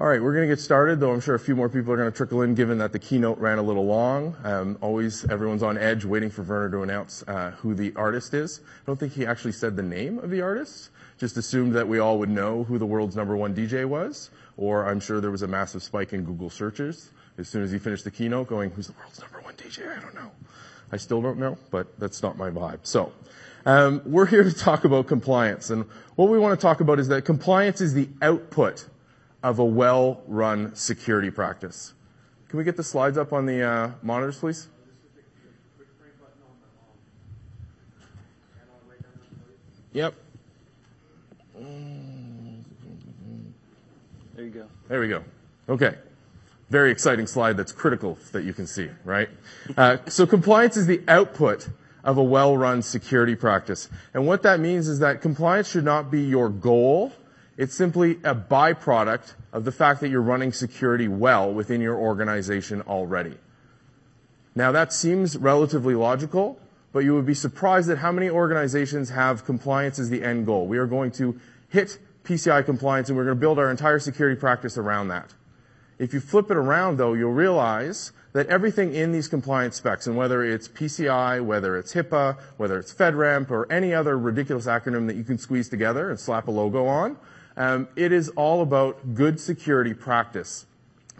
All right, we're going to get started, though I'm sure a few more people are going to trickle in given that the keynote ran a little long. Um, always everyone's on edge waiting for Werner to announce uh, who the artist is. I don't think he actually said the name of the artist, just assumed that we all would know who the world's number one DJ was, or I'm sure there was a massive spike in Google searches as soon as he finished the keynote going, who's the world's number one DJ? I don't know. I still don't know, but that's not my vibe. So, um, we're here to talk about compliance. And what we want to talk about is that compliance is the output of a well-run security practice. Can we get the slides up on the uh, monitors, please? Yep. There you go. There we go. Okay. Very exciting slide that's critical that you can see, right? Uh, so compliance is the output of a well-run security practice. And what that means is that compliance should not be your goal, it's simply a byproduct of the fact that you're running security well within your organization already. Now that seems relatively logical, but you would be surprised at how many organizations have compliance as the end goal. We are going to hit PCI compliance and we're going to build our entire security practice around that. If you flip it around though, you'll realize that everything in these compliance specs, and whether it's PCI, whether it's HIPAA, whether it's FedRAMP, or any other ridiculous acronym that you can squeeze together and slap a logo on, um, it is all about good security practice.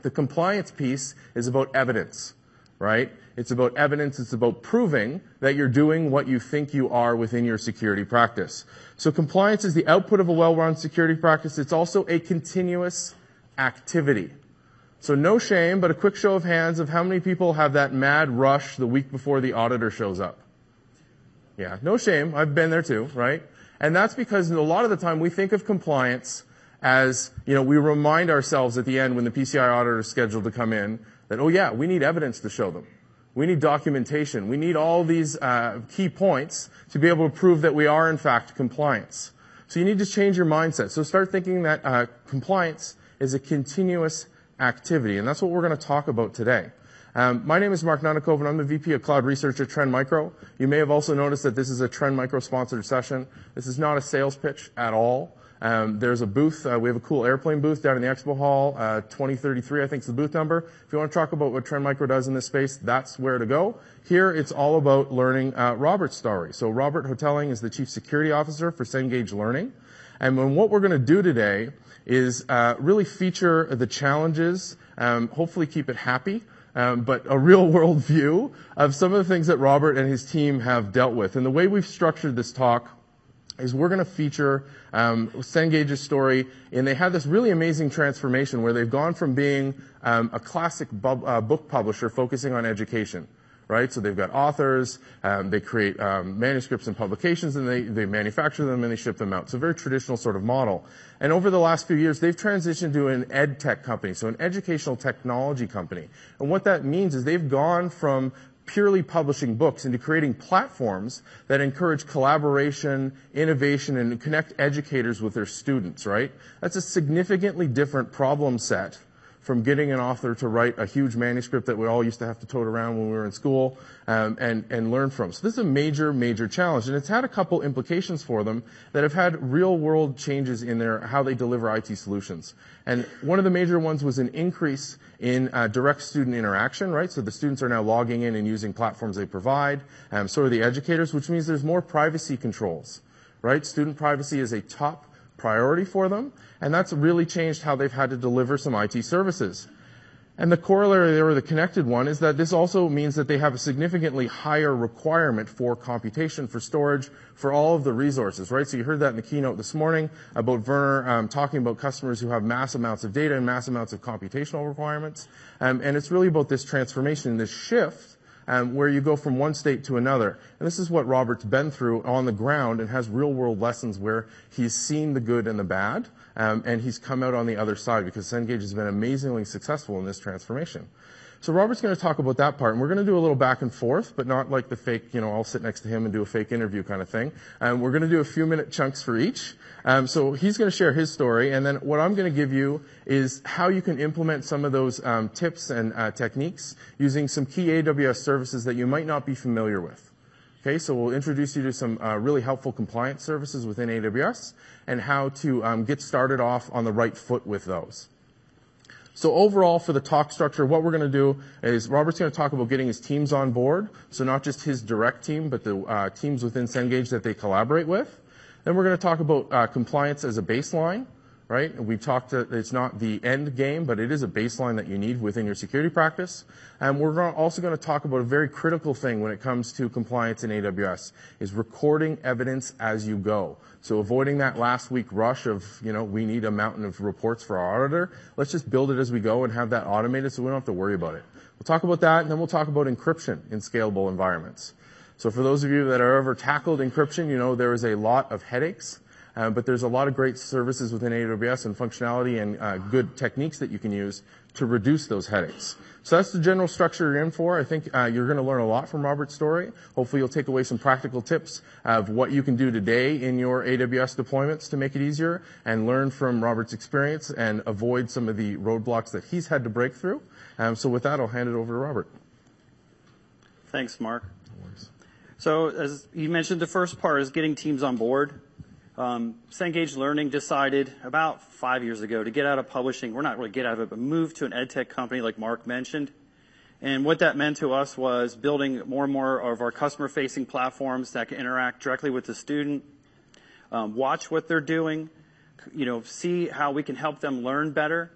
The compliance piece is about evidence, right? It's about evidence. It's about proving that you're doing what you think you are within your security practice. So compliance is the output of a well-run security practice. It's also a continuous activity. So no shame, but a quick show of hands of how many people have that mad rush the week before the auditor shows up. Yeah, no shame. I've been there too, right? And that's because a lot of the time we think of compliance as, you know, we remind ourselves at the end when the PCI auditor is scheduled to come in that, oh yeah, we need evidence to show them. We need documentation. We need all these uh, key points to be able to prove that we are in fact compliance. So you need to change your mindset. So start thinking that uh, compliance is a continuous activity, and that's what we're going to talk about today. Um, my name is Mark Nunnikhoven, and I'm the VP of Cloud Research at Trend Micro. You may have also noticed that this is a Trend Micro sponsored session. This is not a sales pitch at all. Um, there's a booth. Uh, we have a cool airplane booth down in the expo hall. Uh, 2033, I think, is the booth number. If you want to talk about what Trend Micro does in this space, that's where to go. Here, it's all about learning uh, Robert's story. So Robert Hotaling is the Chief Security Officer for Cengage Learning. And what we're going to do today is uh, really feature the challenges, um, hopefully keep it happy, um, but a real world view of some of the things that Robert and his team have dealt with. And the way we've structured this talk is we're going to feature um, story, and they had this really amazing transformation where they've gone from being um, a classic bu- uh, book publisher focusing on education right? So they've got authors, um, they create um, manuscripts and publications, and they, they manufacture them and they ship them out. It's a very traditional sort of model. And over the last few years, they've transitioned to an ed tech company, so an educational technology company. And what that means is they've gone from purely publishing books into creating platforms that encourage collaboration, innovation, and connect educators with their students, right? That's a significantly different problem set from getting an author to write a huge manuscript that we all used to have to tote around when we were in school um, and, and learn from. So this is a major, major challenge. And it's had a couple implications for them that have had real world changes in their how they deliver IT solutions. And one of the major ones was an increase in uh, direct student interaction, right? So the students are now logging in and using platforms they provide. Um, so are the educators, which means there's more privacy controls, right? Student privacy is a top priority for them, and that's really changed how they've had to deliver some IT services. And the corollary or the connected one is that this also means that they have a significantly higher requirement for computation, for storage, for all of the resources, right? So you heard that in the keynote this morning about Werner um, talking about customers who have mass amounts of data and mass amounts of computational requirements. Um, and it's really about this transformation, this shift um, where you go from one state to another. And this is what Robert's been through on the ground and has real world lessons where he's seen the good and the bad, um, and he's come out on the other side because Cengage has been amazingly successful in this transformation. So Robert's going to talk about that part, and we're going to do a little back and forth, but not like the fake, you know, I'll sit next to him and do a fake interview kind of thing. Um, we're going to do a few minute chunks for each. Um, so he's going to share his story, and then what I'm going to give you is how you can implement some of those um, tips and uh, techniques using some key AWS services that you might not be familiar with. Okay, so we'll introduce you to some uh, really helpful compliance services within AWS and how to um, get started off on the right foot with those. So overall, for the talk structure, what we're going to do is Robert's going to talk about getting his teams on board. So not just his direct team, but the uh, teams within Cengage that they collaborate with. Then we're going to talk about uh, compliance as a baseline right? We've talked, it's not the end game, but it is a baseline that you need within your security practice. And we're also going to talk about a very critical thing when it comes to compliance in AWS is recording evidence as you go. So avoiding that last week rush of, you know, we need a mountain of reports for our auditor. Let's just build it as we go and have that automated so we don't have to worry about it. We'll talk about that and then we'll talk about encryption in scalable environments. So for those of you that have ever tackled encryption, you know there is a lot of headaches uh, but there's a lot of great services within AWS and functionality and uh, good techniques that you can use to reduce those headaches. So that's the general structure you're in for. I think uh, you're going to learn a lot from Robert's story. Hopefully you'll take away some practical tips of what you can do today in your AWS deployments to make it easier and learn from Robert's experience and avoid some of the roadblocks that he's had to break through. Um, so with that, I'll hand it over to Robert. Thanks, Mark. So as you mentioned, the first part is getting teams on board. Um, Cengage Learning decided about five years ago to get out of publishing. We're not really get out of it, but move to an ed tech company like Mark mentioned. And what that meant to us was building more and more of our customer-facing platforms that can interact directly with the student, um, watch what they're doing, you know, see how we can help them learn better,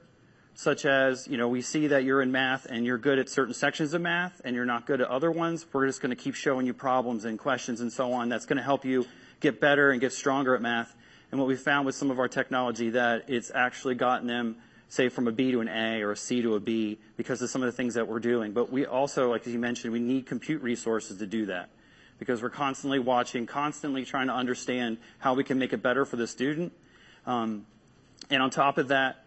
such as, you know, we see that you're in math and you're good at certain sections of math and you're not good at other ones. We're just going to keep showing you problems and questions and so on. That's going to help you get better and get stronger at math. And what we found with some of our technology that it's actually gotten them, say, from a B to an A or a C to a B because of some of the things that we're doing. But we also, like as you mentioned, we need compute resources to do that because we're constantly watching, constantly trying to understand how we can make it better for the student. Um, and on top of that,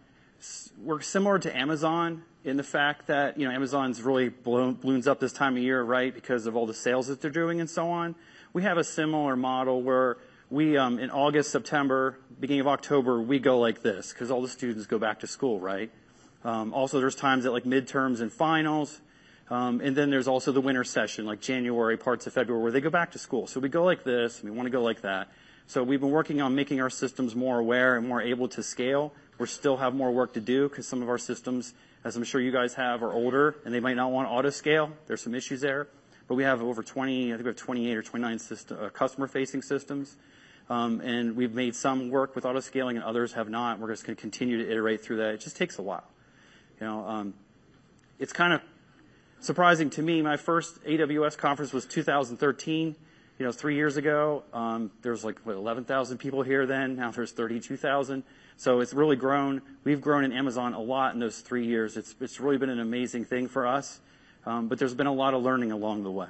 we're similar to Amazon in the fact that, you know, Amazon's really balloons up this time of year, right, because of all the sales that they're doing and so on we have a similar model where we, um, in August, September, beginning of October, we go like this because all the students go back to school, right? Um, also, there's times at like midterms and finals. Um, and then there's also the winter session, like January, parts of February, where they go back to school. So we go like this, and we want to go like that. So we've been working on making our systems more aware and more able to scale. We still have more work to do because some of our systems, as I'm sure you guys have, are older and they might not want auto scale. There's some issues there but we have over 20, I think we have 28 or 29 uh, customer-facing systems. Um, and we've made some work with auto scaling and others have not. We're just going to continue to iterate through that. It just takes a while. You know, um, it's kind of surprising to me. My first AWS conference was 2013. You know, three years ago, um, there was like what 11,000 people here then. Now there's 32,000. So it's really grown. We've grown in Amazon a lot in those three years. It's it's really been an amazing thing for us. Um, but there's been a lot of learning along the way.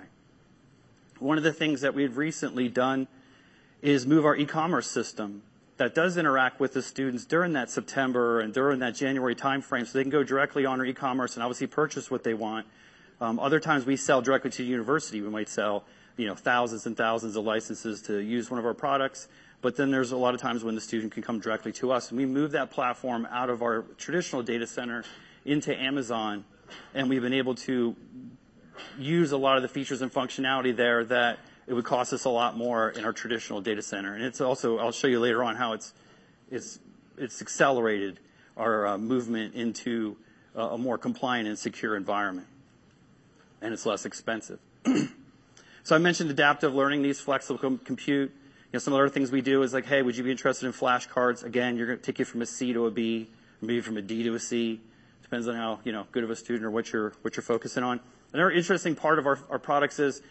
One of the things that we've recently done is move our e-commerce system that does interact with the students during that September and during that January timeframe so they can go directly on our e-commerce and obviously purchase what they want. Um, other times we sell directly to the university. We might sell, you know, thousands and thousands of licenses to use one of our products. But then there's a lot of times when the student can come directly to us. And we move that platform out of our traditional data center into Amazon and we've been able to use a lot of the features and functionality there that it would cost us a lot more in our traditional data center. And it's also, I'll show you later on how it's, it's, it's accelerated our uh, movement into a more compliant and secure environment. And it's less expensive. so I mentioned adaptive learning, these flexible com- compute. You know, some other things we do is like, hey, would you be interested in flashcards? Again, you're going to take you from a C to a B, maybe from a D to a C. Depends on how, you know, good of a student or what you're, what you're focusing on. Another interesting part of our, our products is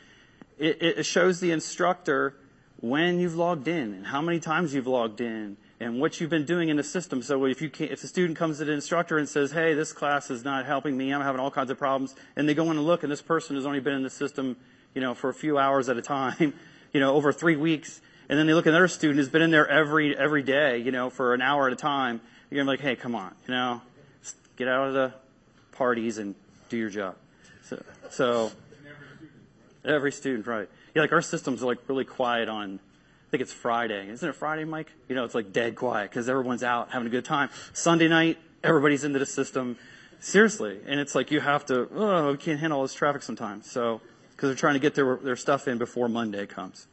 it, it shows the instructor when you've logged in and how many times you've logged in and what you've been doing in the system. So if you if the student comes to the instructor and says, "Hey, this class is not helping me. I'm having all kinds of problems," and they go in and look, and this person has only been in the system, you know, for a few hours at a time, you know, over three weeks, and then they look at another student who's been in there every every day, you know, for an hour at a time. You're gonna be like, "Hey, come on, you know, get out of the parties and do your job. So, so every student, right? Yeah, like our systems are like really quiet on. I think it's Friday. Isn't it Friday, Mike? You know, it's like dead quiet because everyone's out having a good time. Sunday night, everybody's into the system. Seriously, and it's like you have to. Oh, we can't handle all this traffic sometimes. So because they're trying to get their their stuff in before Monday comes.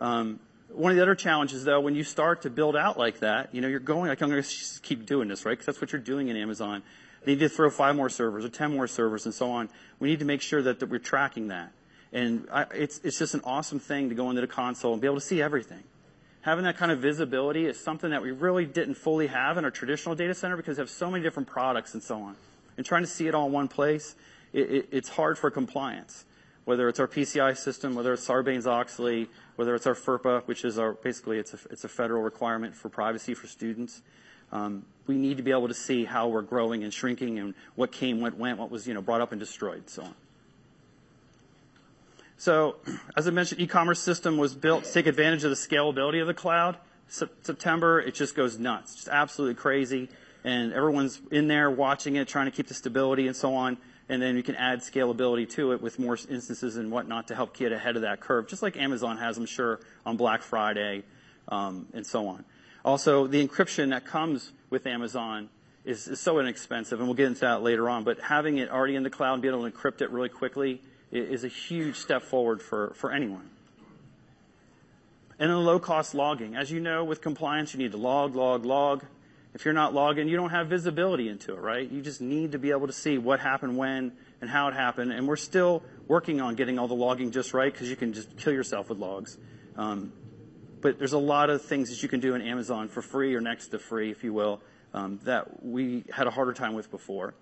Um, One of the other challenges, though, when you start to build out like that, you know, you're going, like, I'm gonna keep doing this, right? Because that's what you're doing in Amazon. They need to throw five more servers or 10 more servers and so on. We need to make sure that, that we're tracking that. And I, it's, it's just an awesome thing to go into the console and be able to see everything. Having that kind of visibility is something that we really didn't fully have in our traditional data center because we have so many different products and so on. And trying to see it all in one place, it, it, it's hard for compliance. Whether it's our PCI system, whether it's Sarbanes-Oxley, whether it's our FERPA, which is our basically it's a, it's a federal requirement for privacy for students. Um, we need to be able to see how we're growing and shrinking and what came, what went, what was you know brought up and destroyed, so on. So, as I mentioned, e-commerce system was built to take advantage of the scalability of the cloud. September, it just goes nuts, just absolutely crazy, and everyone's in there watching it, trying to keep the stability and so on. And then you can add scalability to it with more instances and whatnot to help get ahead of that curve, just like Amazon has, I'm sure, on Black Friday um, and so on. Also, the encryption that comes with Amazon is, so inexpensive, and we'll get into that later on. But having it already in the cloud and being able to encrypt it really quickly is a huge step forward for, for anyone. And then low cost logging. As you know, with compliance, you need to log, log, log. If you're not logging, you don't have visibility into it, right? You just need to be able to see what happened when and how it happened. And we're still working on getting all the logging just right because you can just kill yourself with logs. Um, but there's a lot of things that you can do in Amazon for free or next to free, if you will, um, that we had a harder time with before.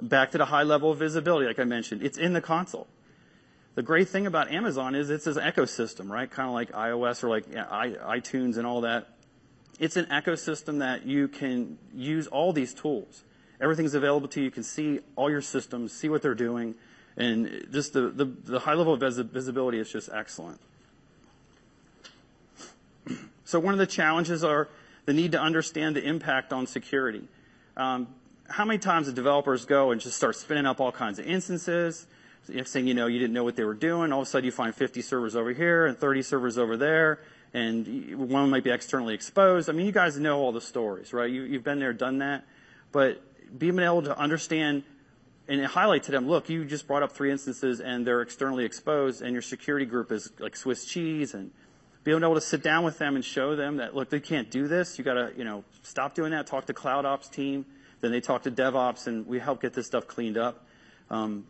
Back to the high level of visibility, like I mentioned, it's in the console. The great thing about Amazon is it's an ecosystem, right? Kind of like iOS or like yeah, iTunes and all that. It's an ecosystem that you can use all these tools. Everything's available to you. You can see all your systems, see what they're doing, and just the, the, the high level of visibility is just excellent. So one of the challenges are the need to understand the impact on security. Um, how many times do developers go and just start spinning up all kinds of instances? Next thing you know, you didn't know what they were doing. All of a sudden, you find 50 servers over here and 30 servers over there, and one might be externally exposed. I mean, you guys know all the stories, right? You, you've been there, done that. But being able to understand and highlight to them, look, you just brought up three instances and they're externally exposed, and your security group is like Swiss cheese, and being able to sit down with them and show them that, look, they can't do this. You got to, you know, stop doing that. Talk to Cloud Ops team. Then they talk to DevOps, and we help get this stuff cleaned up. Um,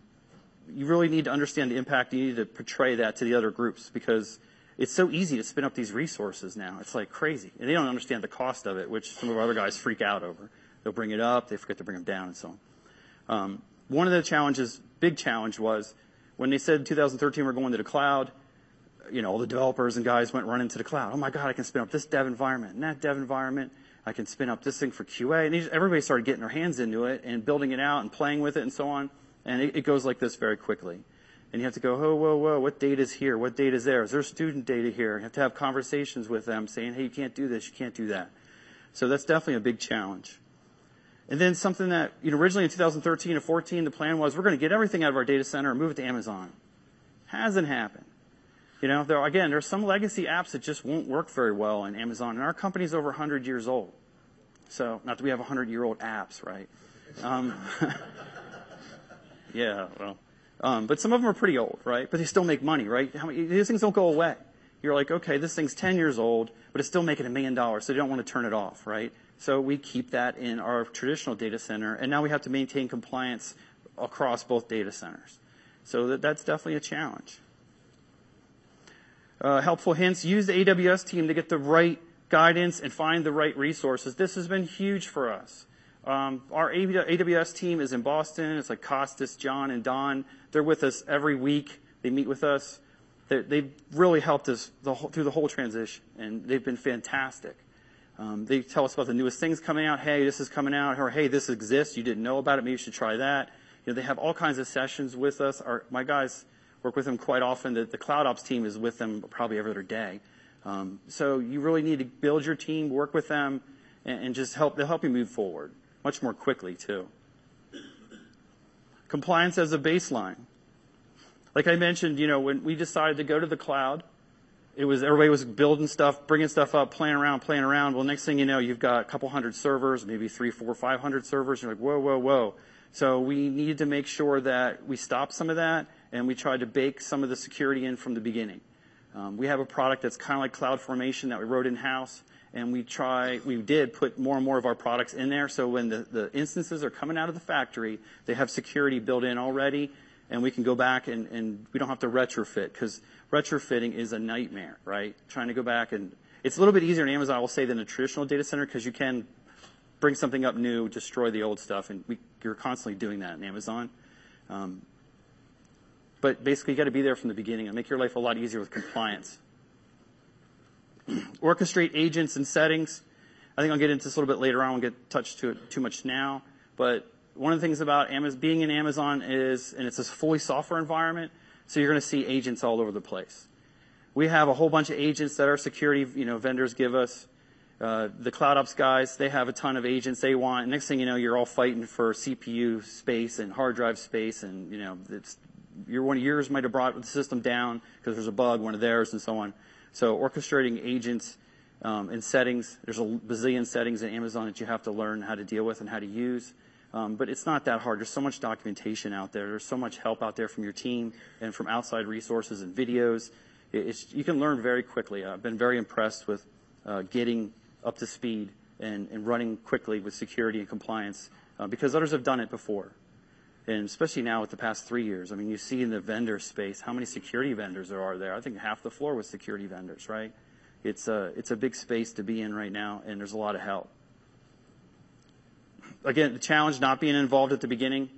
you really need to understand the impact. You need to portray that to the other groups because it's so easy to spin up these resources now. It's like crazy. And they don't understand the cost of it, which some of our other guys freak out over. They'll bring it up, they forget to bring them down, and so on. Um, one of the challenges, big challenge, was when they said in 2013 we're going to the cloud, you know, all the developers and guys went running to the cloud. Oh my God, I can spin up this dev environment and that dev environment. I can spin up this thing for QA. And everybody started getting their hands into it and building it out and playing with it and so on. And it, it goes like this very quickly. And you have to go, oh, whoa, whoa, what data is here? What data is there? Is there student data here? You have to have conversations with them saying, hey, you can't do this, you can't do that. So that's definitely a big challenge. And then something that, you know, originally in 2013 or 14, the plan was we're going to get everything out of our data center and move it to Amazon. Hasn't happened. You know, there, again, there are some legacy apps that just won't work very well in Amazon, and our company's over 100 years old. So, not that we have 100 year old apps, right? Um, Yeah, well, um, but some of them are pretty old, right? But they still make money, right? Many, these things don't go away. You're like, okay, this thing's 10 years old, but it's still making a million dollars, so you don't want to turn it off, right? So we keep that in our traditional data center, and now we have to maintain compliance across both data centers. So that, that's definitely a challenge. Uh, helpful hints, use the AWS team to get the right guidance and find the right resources. This has been huge for us. Um, our AWS team is in Boston. It's like Costas, John, and Don. They're with us every week. They meet with us. They, have really helped us through the whole transition, and they've been fantastic. Um, they tell us about the newest things coming out. Hey, this is coming out. Or hey, this exists. You didn't know about it. Maybe you should try that. You know, they have all kinds of sessions with us. My guys work with them quite often. The, Cloud Ops team is with them probably every other day. Um, so you really need to build your team, work with them, and just help. They'll help you move forward much more quickly too. Compliance as a baseline. Like I mentioned, you know, when we decided to go to the cloud, it was everybody was building stuff, bringing stuff up, playing around, playing around. Well, next thing you know, you've got a couple hundred servers, maybe three, four, five hundred servers. You're like, whoa, whoa, whoa. So we needed to make sure that we stopped some of that and we tried to bake some of the security in from the beginning. Um, we have a product that's kind of like CloudFormation that we wrote in-house, and we try, we did put more and more of our products in there, so when the, the instances are coming out of the factory, they have security built in already, and we can go back and, and we don't have to retrofit, because retrofitting is a nightmare, right? Trying to go back and... It's a little bit easier in Amazon, I will say, than a traditional data center, because you can bring something up new, destroy the old stuff, and we, you're constantly doing that in Amazon. Um, but basically, you got to be there from the beginning and make your life a lot easier with compliance. Orchestrate agents and settings. I think I'll get into this a little bit later on. I won't get touched to it too much now. But one of the things about being in Amazon is, and it's a fully software environment, so you're going to see agents all over the place. We have a whole bunch of agents that our security, you know, vendors give us. Uh, the cloud ops guys, they have a ton of agents they want. Next thing you know, you're all fighting for CPU space and hard drive space, and you know, it's your one of yours might have brought the system down because there's a bug, one of theirs, and so on. So orchestrating agents um, and settings, there's a bazillion settings in Amazon that you have to learn how to deal with and how to use. Um, but it's not that hard. There's so much documentation out there. There's so much help out there from your team and from outside resources and videos. It's, you can learn very quickly. I've been very impressed with uh, getting up to speed and, and running quickly with security and compliance uh, because others have done it before. And especially now with the past three years, I mean, you see in the vendor space how many security vendors there are there. I think half the floor was security vendors, right? It's a, it's a big space to be in right now, and there's a lot of help. Again, the challenge not being involved at the beginning.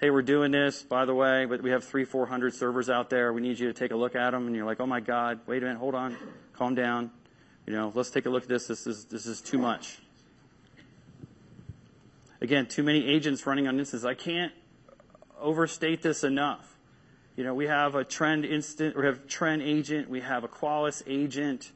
Hey, we're doing this, by the way, but we have three, four hundred servers out there. We need you to take a look at them. And you're like, oh my God, wait a minute, hold on, calm down. You know, let's take a look at this. This is, this is too much. Again, too many agents running on instances. I can't overstate this enough. You know, we have a trend instant, we have trend agent, we have a Qualys agent,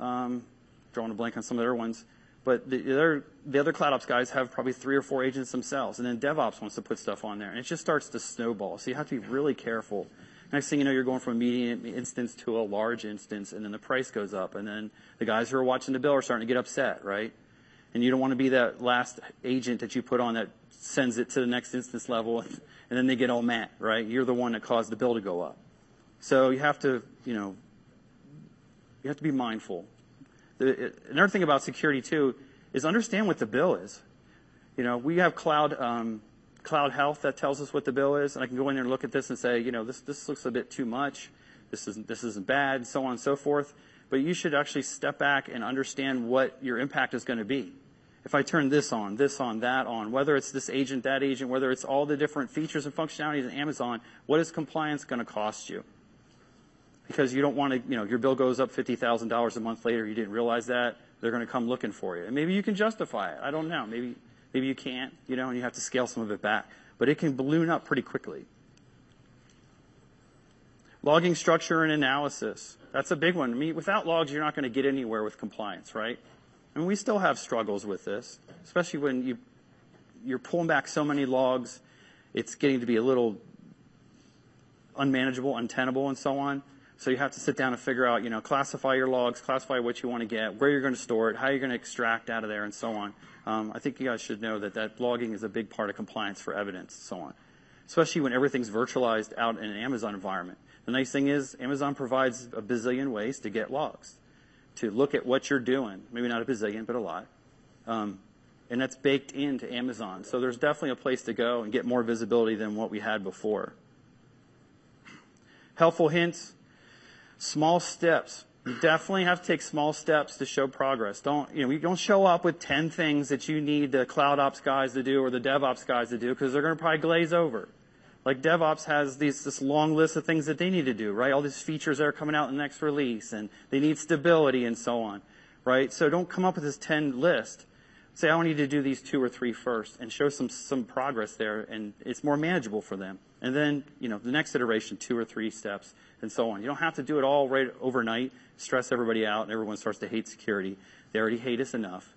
um, drawing a blank on some of the other ones. But the other, the other cloud ops guys have probably three or four agents themselves, and then DevOps wants to put stuff on there, and it just starts to snowball. So you have to be really careful. Next thing you know, you're going from a medium instance to a large instance, and then the price goes up, and then the guys who are watching the bill are starting to get upset, right? And you don't want to be that last agent that you put on that sends it to the next instance level, and then they get all mad, right? You're the one that caused the bill to go up. So you have to, you know, you have to be mindful the, another thing about security too is understand what the bill is. You know, we have cloud um, CloudHealth that tells us what the bill is, and I can go in there and look at this and say, you know, this this looks a bit too much. This isn't this isn't bad, so on and so forth. But you should actually step back and understand what your impact is going to be. If I turn this on, this on, that on, whether it's this agent, that agent, whether it's all the different features and functionalities in Amazon, what is compliance going to cost you? because you don't want to, you know, your bill goes up $50,000 a month later, you didn't realize that, they're going to come looking for you. And maybe you can justify it. I don't know. Maybe, maybe you can't, you know, and you have to scale some of it back. But it can balloon up pretty quickly. Logging structure and analysis. That's a big one. I mean, without logs, you're not going to get anywhere with compliance, right? Mean, we still have struggles with this, especially when you, you're pulling back so many logs, it's getting to be a little unmanageable, untenable, and so on. So you have to sit down and figure out, you know, classify your logs, classify what you want to get, where you're going to store it, how you're going to extract out of there, and so on. Um, I think you guys should know that that logging is a big part of compliance for evidence, and so on. Especially when everything's virtualized out in an Amazon environment. The nice thing is Amazon provides a bazillion ways to get logs, to look at what you're doing. Maybe not a bazillion, but a lot. Um, and that's baked into Amazon. So there's definitely a place to go and get more visibility than what we had before. Helpful hints. Small steps. You definitely have to take small steps to show progress. Don't, you know, you don't show up with 10 things that you need the cloud ops guys to do or the DevOps guys to do because they're going to probably glaze over. Like DevOps has these, this long list of things that they need to do, right? All these features that are coming out in the next release and they need stability and so on, right? So don't come up with this 10 list. Say, I need to do these two or three first and show some, some progress there and it's more manageable for them. And then, you know, the next iteration, two or three steps and so on. You don't have to do it all right overnight, stress everybody out, and everyone starts to hate security. They already hate us enough,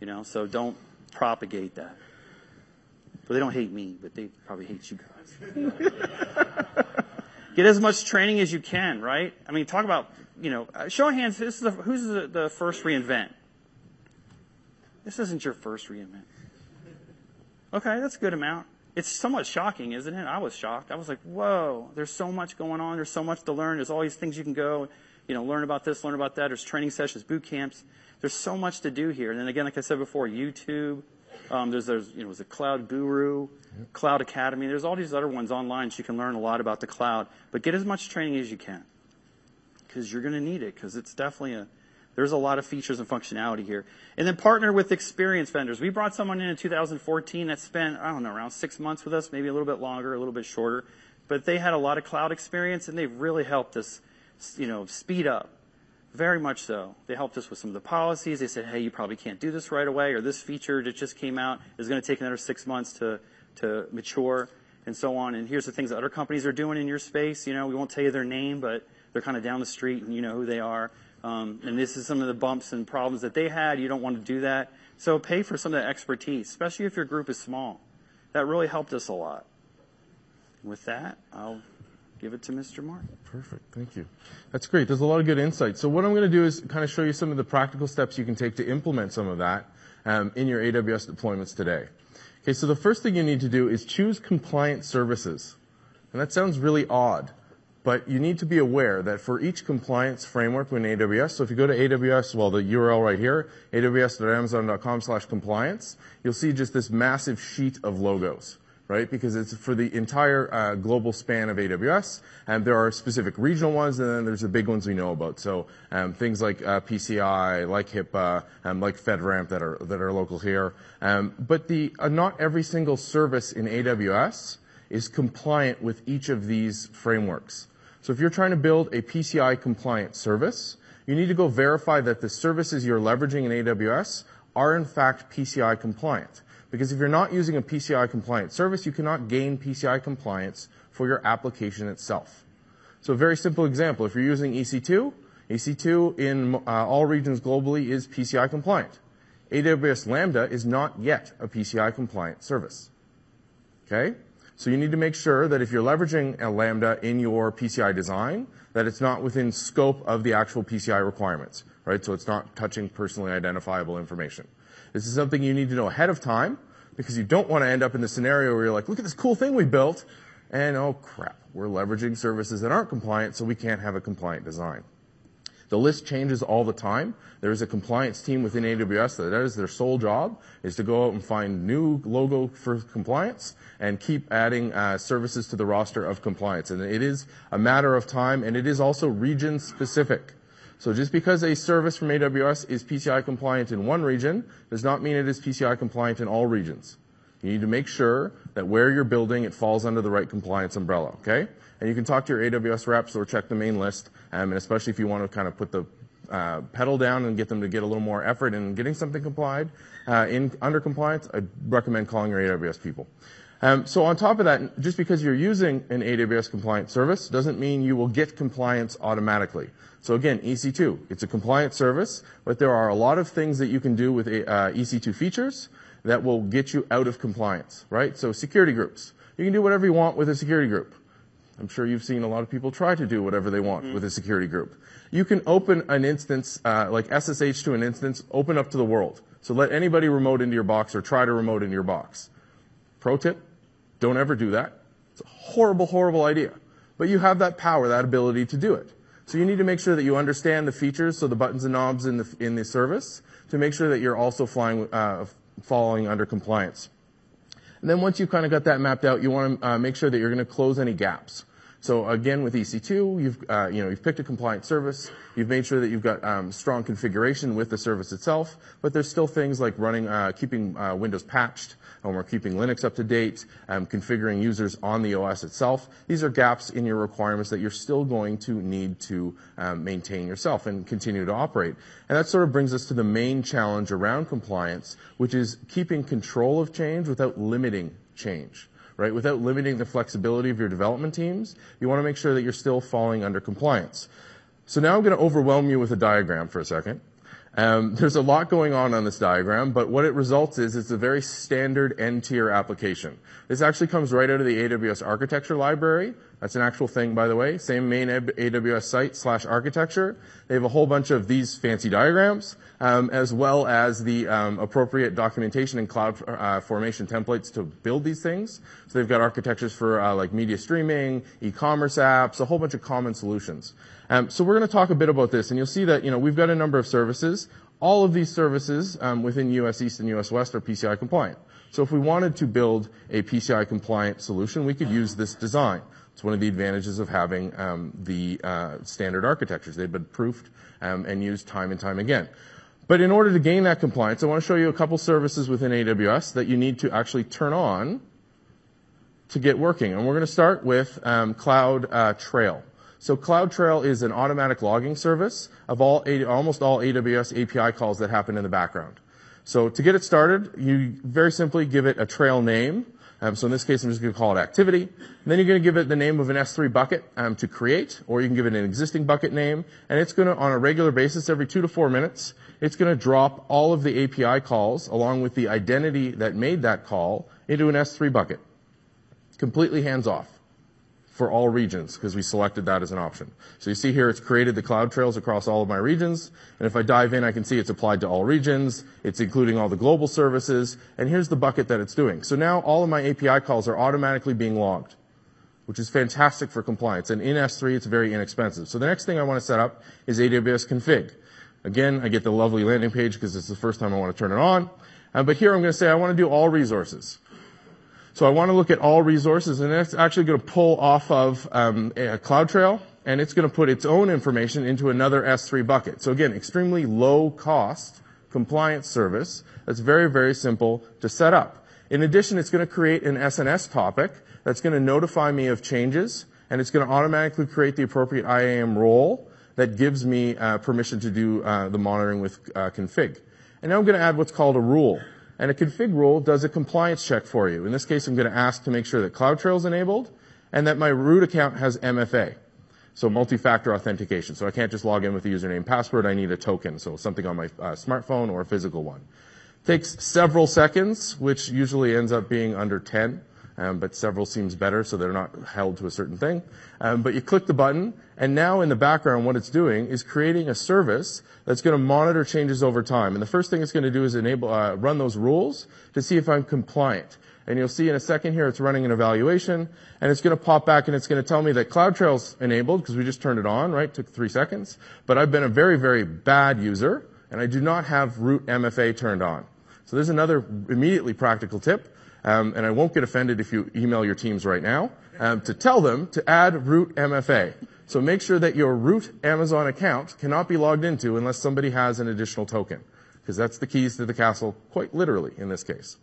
you know, so don't propagate that. But they don't hate me, but they probably hate you guys. Get as much training as you can, right? I mean, talk about, you know, uh, show of hands, this is the, who's the, the first re:Invent? This isn't your first re:Invent. Okay, that's a good amount it's somewhat shocking, isn't it? I was shocked. I was like, whoa, there's so much going on. There's so much to learn. There's all these things you can go. you know, learn about this, learn about that. There's training sessions, boot camps. There's so much to do here. And then again, like I said before, YouTube. Um, there's, there's, you know, there's a Cloud Guru, Cloud Academy. There's all these other ones online so you can learn a lot about the cloud. But get as much training as you can because you're going to need it because it's definitely a, there's a lot of features and functionality here. And then partner with experienced vendors. We brought someone in in 2014 that spent, I don't know, around six months with us, maybe a little bit longer, a little bit shorter. But they had a lot of cloud experience and they've really helped us, you know, speed up very much so. They helped us with some of the policies. They said, hey, you probably can't do this right away, or this feature that just came out is going to take another six months to, mature, and so on. And here's the things that other companies are doing in your space. You know, we won't tell you their name, but they're kind of down the street and you know who they are. Um, and this is some of the bumps and problems that they had. You don't want to do that. So pay for some of that expertise, especially if your group is small. That really helped us a lot. With that, I'll give it to Mr. Mark. Perfect. Thank you. That's great. There's a lot of good insight. So what I'm going to do is kind of show you some of the practical steps you can take to implement some of that um, in your AWS deployments today. Okay, so the first thing you need to do is choose compliant services. And that sounds really odd, but you need to be aware that for each compliance framework in AWS, so if you go to AWS, well, the URL right here, aws.amazon.com slash compliance, you'll see just this massive sheet of logos right? Because it's for the entire uh, global span of AWS. And there are specific regional ones, and then there's the big ones we know about. So um, things like uh, PCI, like HIPAA, um, like FedRAMP that are that are local here. Um, but the uh, not every single service in AWS is compliant with each of these frameworks. So if you're trying to build a PCI compliant service, you need to go verify that the services you're leveraging in AWS are in fact PCI compliant. Because if you're not using a PCI compliant service, you cannot gain PCI compliance for your application itself. So a very simple example, if you're using EC2, EC2 in uh, all regions globally is PCI compliant. AWS Lambda is not yet a PCI compliant service. Okay? So you need to make sure that if you're leveraging a Lambda in your PCI design, that it's not within scope of the actual PCI requirements, right? So it's not touching personally identifiable information. This is something you need to know ahead of time because you don't want to end up in the scenario where you're like, look at this cool thing we built, and oh crap, we're leveraging services that aren't compliant, so we can't have a compliant design. The list changes all the time. There is a compliance team within AWS that, that is their sole job is to go out and find new logo for compliance and keep adding uh, services to the roster of compliance. And it is a matter of time, and it is also region specific. So just because a service from AWS is PCI compliant in one region does not mean it is PCI compliant in all regions. You need to make sure that where you're building, it falls under the right compliance umbrella, okay? And you can talk to your AWS reps or check the main list, um, and especially if you want to kind of put the uh, pedal down and get them to get a little more effort in getting something complied uh, in under compliance, I recommend calling your AWS people. Um, so on top of that, just because you're using an AWS compliant service doesn't mean you will get compliance automatically. So again, EC2, it's a compliant service, but there are a lot of things that you can do with uh, EC2 features that will get you out of compliance, right? So security groups. You can do whatever you want with a security group. I'm sure you've seen a lot of people try to do whatever they want with a security group. You can open an instance, uh, like SSH to an instance, open up to the world. So let anybody remote into your box or try to remote into your box. Pro tip, don't ever do that. It's a horrible, horrible idea. But you have that power, that ability to do it. So you need to make sure that you understand the features, so the buttons and knobs in the, in the service, to make sure that you're also flying, uh, following under compliance. And then once you've kind of got that mapped out, you want to uh, make sure that you're going to close any gaps. So again, with EC2, you've uh, you know you've picked a compliant service. You've made sure that you've got um, strong configuration with the service itself. But there's still things like running, uh, keeping uh, Windows patched, and we're keeping Linux up to date, um, configuring users on the OS itself. These are gaps in your requirements that you're still going to need to um, maintain yourself and continue to operate. And that sort of brings us to the main challenge around compliance, which is keeping control of change without limiting change right? Without limiting the flexibility of your development teams, you want to make sure that you're still falling under compliance. So now I'm going to overwhelm you with a diagram for a second. Um, there's a lot going on on this diagram, but what it results is it's a very standard N-tier application. This actually comes right out of the AWS architecture library. That's an actual thing, by the way. Same main AWS site slash architecture. They have a whole bunch of these fancy diagrams, um, as well as the um, appropriate documentation and cloud uh, formation templates to build these things. So they've got architectures for uh, like media streaming, e-commerce apps, a whole bunch of common solutions. Um, so we're going to talk a bit about this, and you'll see that you know we've got a number of services. All of these services um, within US East and US West are PCI compliant. So if we wanted to build a PCI compliant solution, we could use this design. It's one of the advantages of having um, the uh, standard architectures. They've been proofed um, and used time and time again. But in order to gain that compliance, I want to show you a couple services within AWS that you need to actually turn on to get working. And we're going to start with um, Cloud uh, Trail. So CloudTrail is an automatic logging service of all, almost all AWS API calls that happen in the background. So to get it started, you very simply give it a trail name. Um, so in this case, I'm just going to call it activity. And then you're going to give it the name of an S3 bucket um, to create, or you can give it an existing bucket name. And it's going to, on a regular basis, every two to four minutes, it's going to drop all of the API calls along with the identity that made that call into an S3 bucket. Completely hands off for all regions because we selected that as an option. So you see here it's created the cloud trails across all of my regions. And if I dive in, I can see it's applied to all regions. It's including all the global services. And here's the bucket that it's doing. So now all of my API calls are automatically being logged, which is fantastic for compliance. And in S3, it's very inexpensive. So the next thing I want to set up is AWS config. Again, I get the lovely landing page because it's the first time I want to turn it on. Uh, but here I'm going to say I want to do all resources. So I want to look at all resources, and it's actually going to pull off of um, a CloudTrail, and it's going to put its own information into another S3 bucket. So again, extremely low cost compliance service that's very, very simple to set up. In addition, it's going to create an SNS topic that's going to notify me of changes, and it's going to automatically create the appropriate IAM role that gives me uh, permission to do uh, the monitoring with uh, config. And now I'm going to add what's called a rule. And a config rule does a compliance check for you. In this case, I'm going to ask to make sure that CloudTrail is enabled and that my root account has MFA. So multi-factor authentication. So I can't just log in with the username password. I need a token. So something on my uh, smartphone or a physical one. Takes several seconds, which usually ends up being under 10 um, but several seems better, so they're not held to a certain thing. Um, but you click the button, and now in the background, what it's doing is creating a service that's going to monitor changes over time. And the first thing it's going to do is enable uh, run those rules to see if I'm compliant. And you'll see in a second here, it's running an evaluation, and it's going to pop back and it's going to tell me that CloudTrail's enabled because we just turned it on, right? Took three seconds. But I've been a very, very bad user, and I do not have root MFA turned on. So there's another immediately practical tip um, and I won't get offended if you email your teams right now, um, to tell them to add root MFA. So make sure that your root Amazon account cannot be logged into unless somebody has an additional token, because that's the keys to the castle, quite literally in this case.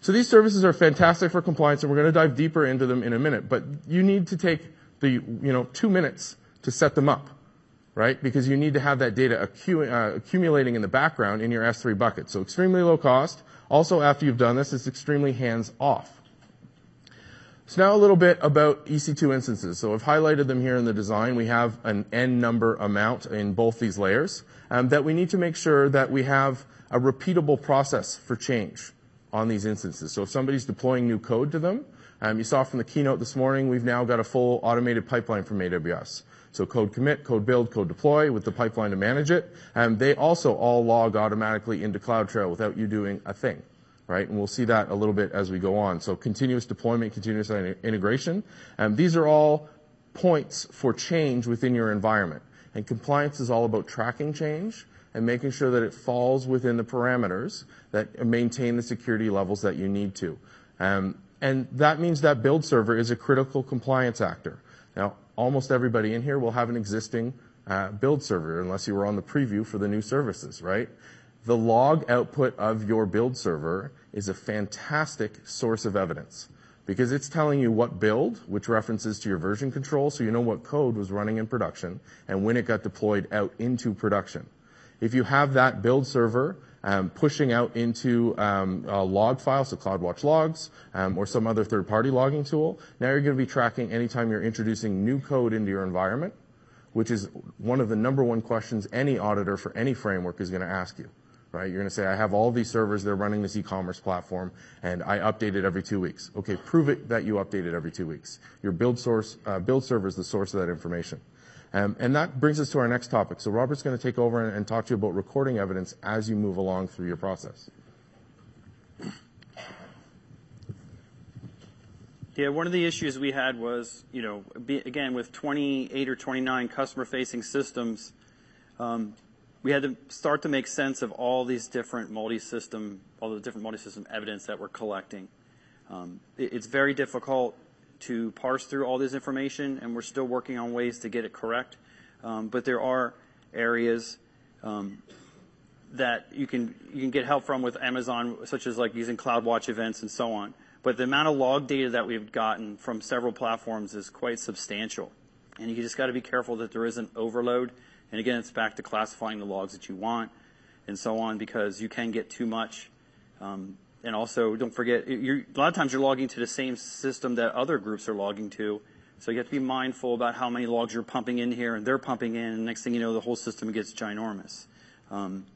So these services are fantastic for compliance, and we're going to dive deeper into them in a minute. But you need to take the you know two minutes to set them up, right? Because you need to have that data accu- uh, accumulating in the background in your S3 bucket. So extremely low cost. Also, after you've done this, it's extremely hands-off. So now a little bit about EC2 instances. So I've highlighted them here in the design. We have an n number amount in both these layers um, that we need to make sure that we have a repeatable process for change on these instances. So if somebody's deploying new code to them, Um, you saw from the keynote this morning, we've now got a full automated pipeline from AWS. So CodeCommit, code build, CodeDeploy with the pipeline to manage it. And they also all log automatically into CloudTrail without you doing a thing, right? And we'll see that a little bit as we go on. So continuous deployment, continuous integration. And these are all points for change within your environment. And compliance is all about tracking change and making sure that it falls within the parameters that maintain the security levels that you need to. And that means that build server is a critical compliance actor. Now, almost everybody in here will have an existing uh, build server unless you were on the preview for the new services, right? The log output of your build server is a fantastic source of evidence because it's telling you what build, which references to your version control, so you know what code was running in production and when it got deployed out into production. If you have that build server um, pushing out into um, a log file, so CloudWatch logs, um, or some other third-party logging tool. Now you're going to be tracking anytime you're introducing new code into your environment, which is one of the number one questions any auditor for any framework is going to ask you. right? You're gonna say, "I have all these servers, they're running this e-commerce platform, and I update it every two weeks." Okay, prove it that you update it every two weeks. Your build source, build server is the source of that information. Um, and that brings us to our next topic. So Robert's gonna take over and talk to you about recording evidence as you move along through your process. Yeah, one of the issues we had was, you know, again, with 28 or 29 customer-facing systems, um, we had to start to make sense of all these different multi-system, all the different multi-system evidence that we're collecting. Um, it's very difficult to parse through all this information, and we're still working on ways to get it correct. Um, but there are areas um, that you can you can get help from with Amazon, such as, like, using CloudWatch events and so on. But the amount of log data that we've gotten from several platforms is quite substantial, and you just got to be careful that there isn't overload. And again, it's back to classifying the logs that you want and so on, because you can get too much. Um, And also, don't forget, a lot of times you're logging to the same system that other groups are logging to, so you have to be mindful about how many logs you're pumping in here, and they're pumping in, and next thing you know, the whole system gets ginormous. Um,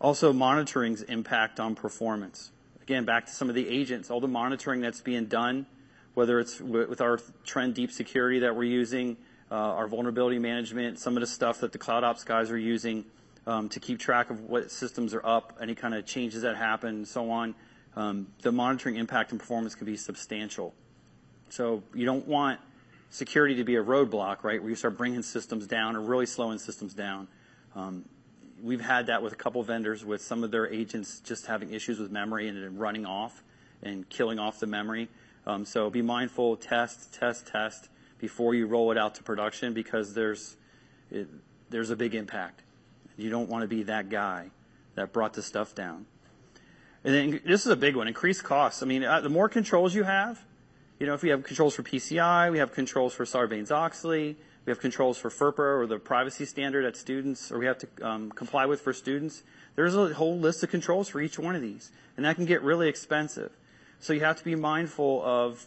also, monitoring's impact on performance. Again, back to some of the agents, all the monitoring that's being done, whether it's with our Trend Deep Security that we're using, uh, our vulnerability management, some of the stuff that the cloud ops guys are using, Um, to keep track of what systems are up, any kind of changes that happen, and so on, um, the monitoring impact and performance can be substantial. So you don't want security to be a roadblock, right? Where you start bringing systems down or really slowing systems down. Um, we've had that with a couple vendors, with some of their agents just having issues with memory and then running off and killing off the memory. So be mindful, test, test, test before you roll it out to production, because there's a big impact. You don't want to be that guy that brought the stuff down. And then this is a big one, increased costs. I mean, uh, the more controls you have, you know, if we have controls for PCI, we have controls for Sarbanes-Oxley, we have controls for FERPA or the privacy standard that students or we have to um, comply with for students. There's a whole list of controls for each one of these, and that can get really expensive. So you have to be mindful of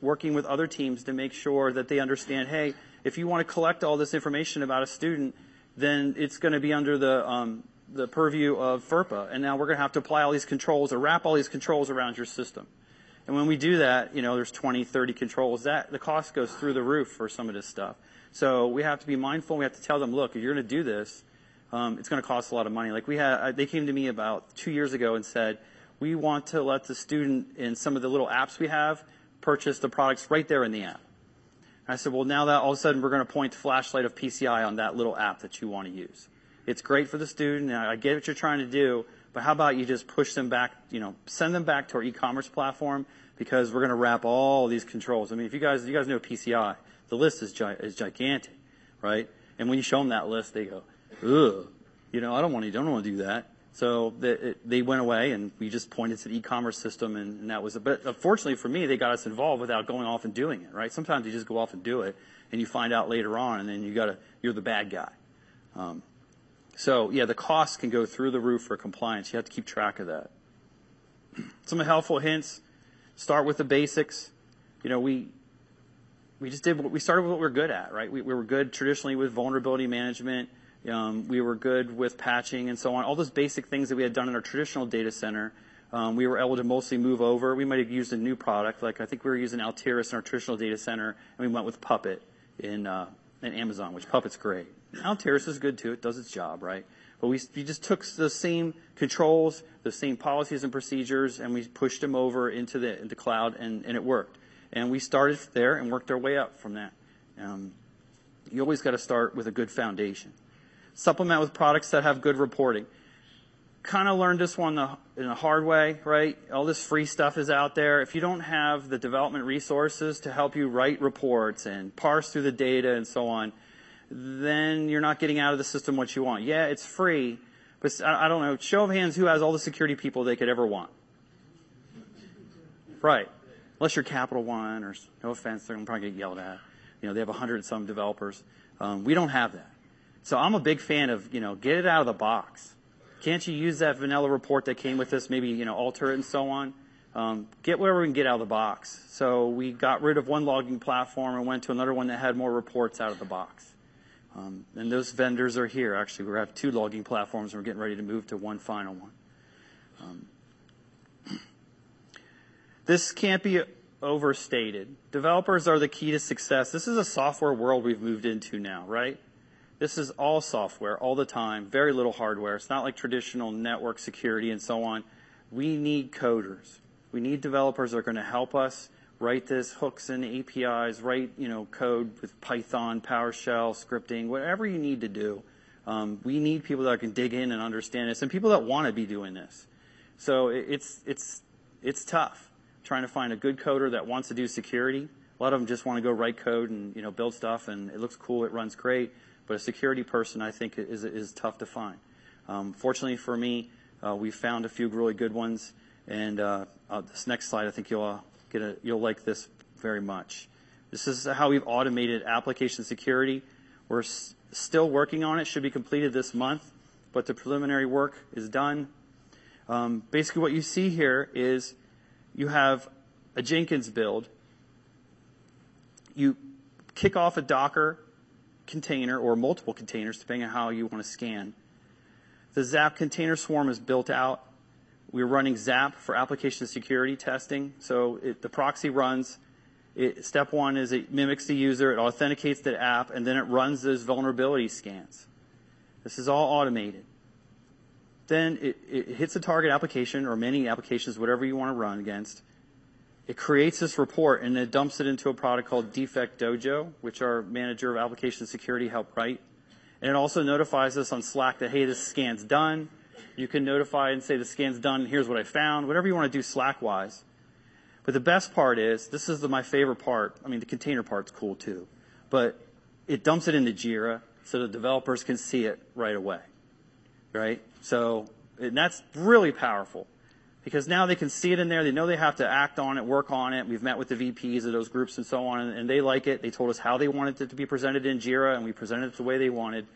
working with other teams to make sure that they understand, hey, if you want to collect all this information about a student, then it's gonna be under the um, the purview of FERPA, and now we're gonna have to apply all these controls or wrap all these controls around your system. And when we do that, you know, there's 20, 30 controls, that the cost goes through the roof for some of this stuff. So we have to be mindful, we have to tell them, "Look, if you're gonna do this, um, it's gonna cost a lot of money." Like, we had, uh, they came to me about two years ago and said, "We want to let the student, in some of the little apps we have, purchase the products right there in the app." I said, "Well, now that all of a sudden we're gonna point the flashlight of PCI on that little app that you want to use. It's great for the student, I get what you're trying to do, but how about you just push them back, you know, send them back to our e-commerce platform, because we're gonna wrap all these controls." I mean, if you guys, you guys know PCI, the list is gi- is gigantic, right? And when you show them that list, they go, "Ugh, you know, I don't want to, don't want to do that." So they went away, and we just pointed to the e-commerce system, and that was it. But uh, fortunately for me, they got us involved without going off and doing it, right? Sometimes you just go off and do it, and you find out later on, and then you gotta, you're the bad guy. Um, so yeah, the costs can go through the roof for compliance. You have to keep track of that. Some helpful hints, start with the basics. You know, we just did what we started with what we're good at, right? We were good traditionally with vulnerability management. Um, we were good with patching and so on. All those basic things that we had done in our traditional data center, um, we were able to mostly move over. We might have used a new product, like I think we were using Altiris in our traditional data center, and we went with Puppet in uh, Amazon, which Puppet's great. Altiris is good, too. It does its job, right? But we just took the same controls, the same policies and procedures, and we pushed them over into the cloud, and it worked. And we started there and worked our way up from that. Um, you always got to start with a good foundation. Supplement with products that have good reporting. Kind of learned this one in a hard way, right? All this free stuff is out there. If you don't have the development resources to help you write reports and parse through the data and so on, then you're not getting out of the system what you want. Yeah, it's free, but I don't know. Show of hands, who has all the security people they could ever want? Right. Unless you're Capital One, or no offense, they're probably get yelled at. You know, they have a 100 and some developers. Um, we don't have that. So I'm a big fan of, you know, get it out of the box. Can't you use that vanilla report that came with this, maybe, you know, alter it and so on? Get whatever we can get out of the box. So we got rid of one logging platform and went to another one that had more reports out of the box. Um, and those vendors are here. Actually, we have two logging platforms, and we're getting ready to move to one final one. Um, this can't be overstated. Developers are the key to success. This is a software world we've moved into now, right? This is all software all the time, very little hardware. It's not like traditional network security and so on. We need coders. We need developers that are going to help us write this hooks and APIs, write you know code with Python, PowerShell, scripting, whatever you need to do. Um, we need people that can dig in and understand this, and people that want to be doing this. So it's it's it's tough trying to find a good coder that wants to do security. A lot of them just want to go write code and you know build stuff, and it looks cool, it runs great. But a security person, I think, is is tough to find. Um, fortunately for me, uh, we found a few really good ones, and uh, uh, this next slide, I think you'll uh, get a, you'll like this very much. This is how we've automated application security. We're s- still working on it. Should be completed this month, but the preliminary work is done. Um, basically, what you see here is you have a Jenkins build. You kick off a Docker container or multiple containers, depending on how you want to scan. The Zap container swarm is built out. We're running Zap for application security testing. So it, the proxy runs. It, step one is it mimics the user, it authenticates the app, and then it runs those vulnerability scans. This is all automated. Then it, it hits a target application or many applications, whatever you want to run against. It creates this report and it dumps it into a product called Defect Dojo, which our manager of application security helped write. And it also notifies us on Slack that, hey, this scan's done. You can notify and say the scan's done. Here's what I found. Whatever you want to do Slack wise. But the best part is, this is the, my favorite part. I mean, the container part's cool too, but it dumps it into Jira so the developers can see it right away. Right? So, and that's really powerful because now they can see it in there. They know they have to act on it, work on it. We've met with the VPs of those groups and so on, and, they like it. They told us how they wanted it to be presented in Jira, and we presented it the way they wanted.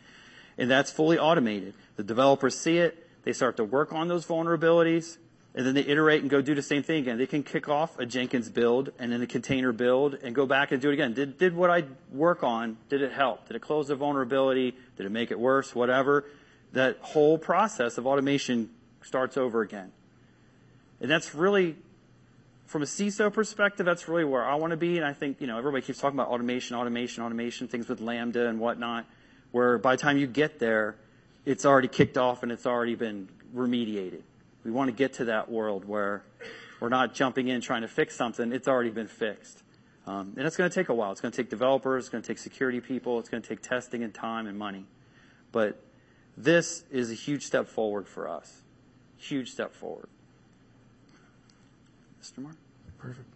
And that's fully automated. The developers see it. They start to work on those vulnerabilities, and then they iterate and go do the same thing again. They can kick off a Jenkins build and then a container build and go back and do it again. Did, did what I work on, did it help? Did it close the vulnerability? Did it make it worse? Whatever. That whole process of automation starts over again. And that's really, from a CISO perspective, that's really where I want to be. And I think, you know, everybody keeps talking about automation, automation, automation, things with Lambda and whatnot, where by the time you get there, it's already kicked off and it's already been remediated. We want to get to that world where we're not jumping in trying to fix something, it's already been fixed. Um, and it's going to take a while. It's going to take developers, it's going to take security people, it's going to take testing and time and money. But this is a huge step forward for us. Huge step forward. Mr. Mark? Perfect.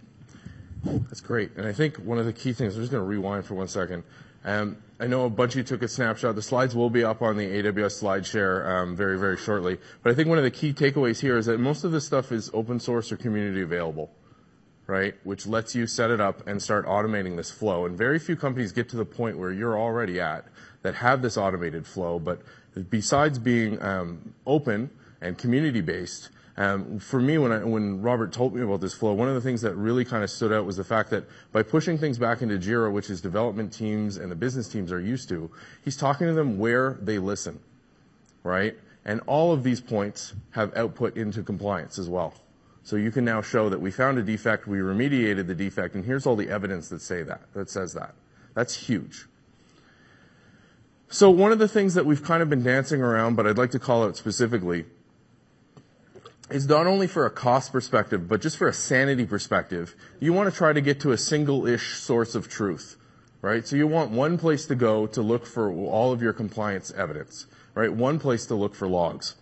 That's great. And I think one of the key things, I'm just going to rewind for one second. Um, I know a bunch of you took a snapshot. The slides will be up on the AWS SlideShare um, very, very shortly. But I think one of the key takeaways here is that most of this stuff is open source or community available, right? Which lets you set it up and start automating this flow. And very few companies get to the point where you're already at that have this automated flow. But besides being um, open and community based, Um, for me, when, I, when Robert told me about this flow, one of the things that really kind of stood out was the fact that by pushing things back into Jira, which is development teams and the business teams are used to, he's talking to them where they listen, right? And all of these points have output into compliance as well. So you can now show that we found a defect, we remediated the defect, and here's all the evidence that say that, that says that. That's huge. So one of the things that we've kind of been dancing around, but I'd like to call out specifically, is not only for a cost perspective, but just for a sanity perspective. You want to try to get to a single-ish source of truth, right? So you want one place to go to look for all of your compliance evidence, right? One place to look for logs.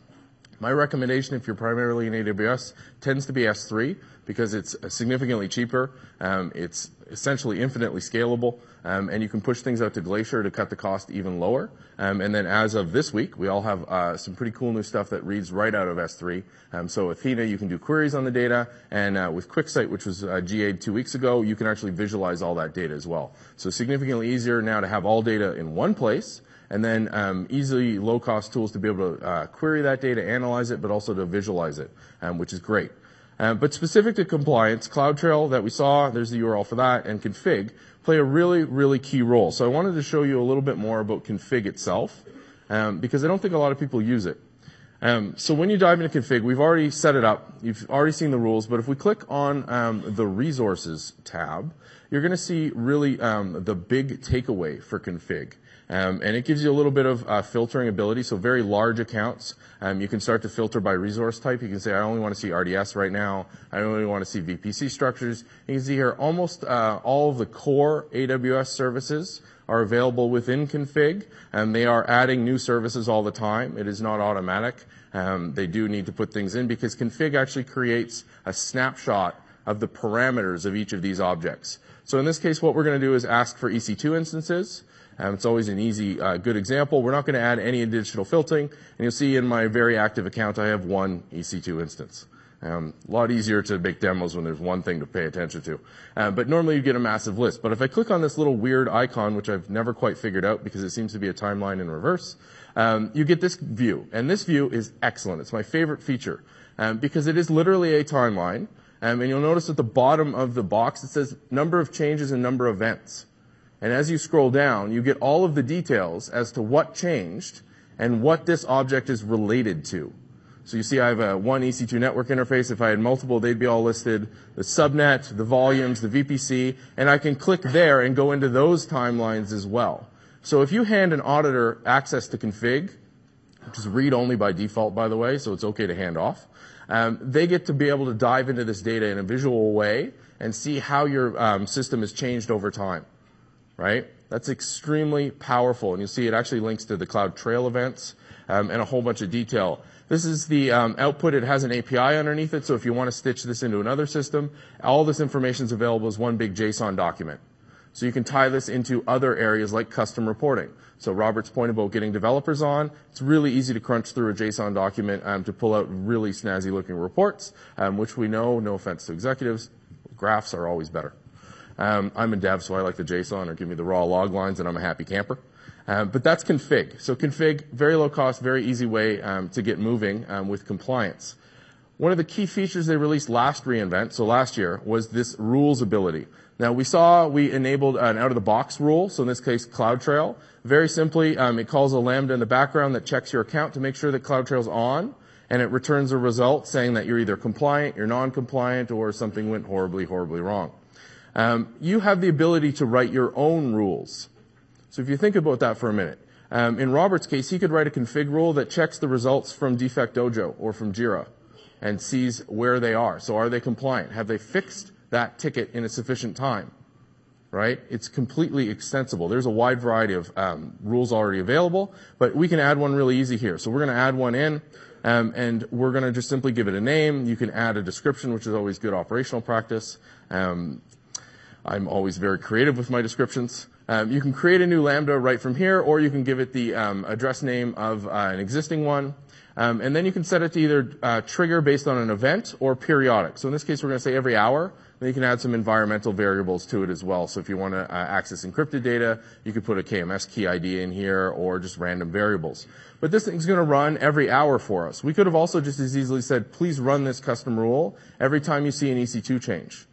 My recommendation, if you're primarily in AWS, tends to be S3 because it's significantly cheaper. Um, it's essentially infinitely scalable, um, and you can push things out to Glacier to cut the cost even lower. Um, and then as of this week, we all have uh, some pretty cool new stuff that reads right out of S3. Um, so Athena, you can do queries on the data, and uh, with QuickSight, which was uh, GA'd two weeks ago, you can actually visualize all that data as well. So significantly easier now to have all data in one place, and then um, easily low-cost tools to be able to uh, query that data, analyze it, but also to visualize it, um, which is great. Um, but specific to compliance, CloudTrail that we saw, there's the URL for that, and config play a really, really key role. So I wanted to show you a little bit more about config itself, um, because I don't think a lot of people use it. Um, so when you dive into config, we've already set it up. You've already seen the rules, but if we click on um, the resources tab, you're going to see really um, the big takeaway for config. Um, and it gives you a little bit of uh, filtering ability. So very large accounts, um, you can start to filter by resource type. You can say, I only want to see RDS right now. I only want to see VPC structures. You can see here almost uh, all of the core AWS services are available within config, and they are adding new services all the time. It is not automatic. Um, they do need to put things in because config actually creates a snapshot of the parameters of each of these objects. So in this case, what we're going to do is ask for EC2 instances. Um, it's always an easy, uh, good example. We're not going to add any additional filtering, and you'll see in my very active account I have one EC2 instance. Um, a lot easier to make demos when there's one thing to pay attention to. Uh, but normally you get a massive list. But if I click on this little weird icon, which I've never quite figured out because it seems to be a timeline in reverse, um, you get this view. And this view is excellent. It's my favorite feature um, because it is literally a timeline. Um, and you'll notice at the bottom of the box it says number of changes and number of events. And as you scroll down, you get all of the details as to what changed and what this object is related to. So you see I have a one EC2 network interface. If I had multiple, they'd be all listed. The subnet, the volumes, the VPC, and I can click there and go into those timelines as well. So if you hand an auditor access to config, which is read only by default, by the way, so it's okay to hand off, um, they get to be able to dive into this data in a visual way and see how your um, system has changed over time, right? That's extremely powerful, and you'll see it actually links to the CloudTrail events um, and a whole bunch of detail. This is the um, output. It has an API underneath it, so if you want to stitch this into another system, all this information is available as one big JSON document. So you can tie this into other areas like custom reporting. So Robert's point about getting developers on, it's really easy to crunch through a JSON document um, to pull out really snazzy looking reports, um, which we know, no offense to executives, graphs are always better. Um, I'm a dev, so I like the JSON or give me the raw log lines and I'm a happy camper. Um, but that's config. So config, very low cost, very easy way um, to get moving um, with compliance. One of the key features they released last re:Invent, so last year, was this rules ability. Now we saw we enabled an out-of-the-box rule, so in this case CloudTrail. Very simply, um, it calls a Lambda in the background that checks your account to make sure that CloudTrail's on, and it returns a result saying that you're either compliant, you're non-compliant, or something went horribly, horribly wrong. Um, you have the ability to write your own rules. So if you think about that for a minute, um, in Robert's case, he could write a config rule that checks the results from Defect Dojo or from Jira and sees where they are. So are they compliant? Have they fixed that ticket in a sufficient time? Right? It's completely extensible. There's a wide variety of um, rules already available, but we can add one really easy here. So we're going to add one in, um, and we're going to just simply give it a name. You can add a description, which is always good operational practice. Um, I'm always very creative with my descriptions. Um, you can create a new Lambda right from here, or you can give it the um, address name of uh, an existing one. Um, and then you can set it to either uh, trigger based on an event or periodic. So in this case, we're going to say every hour. Then you can add some environmental variables to it as well. So if you want to uh, access encrypted data, you could put a KMS key ID in here or just random variables. But this thing's going to run every hour for us. We could have also just as easily said, please run this custom rule every time you see an EC2 change.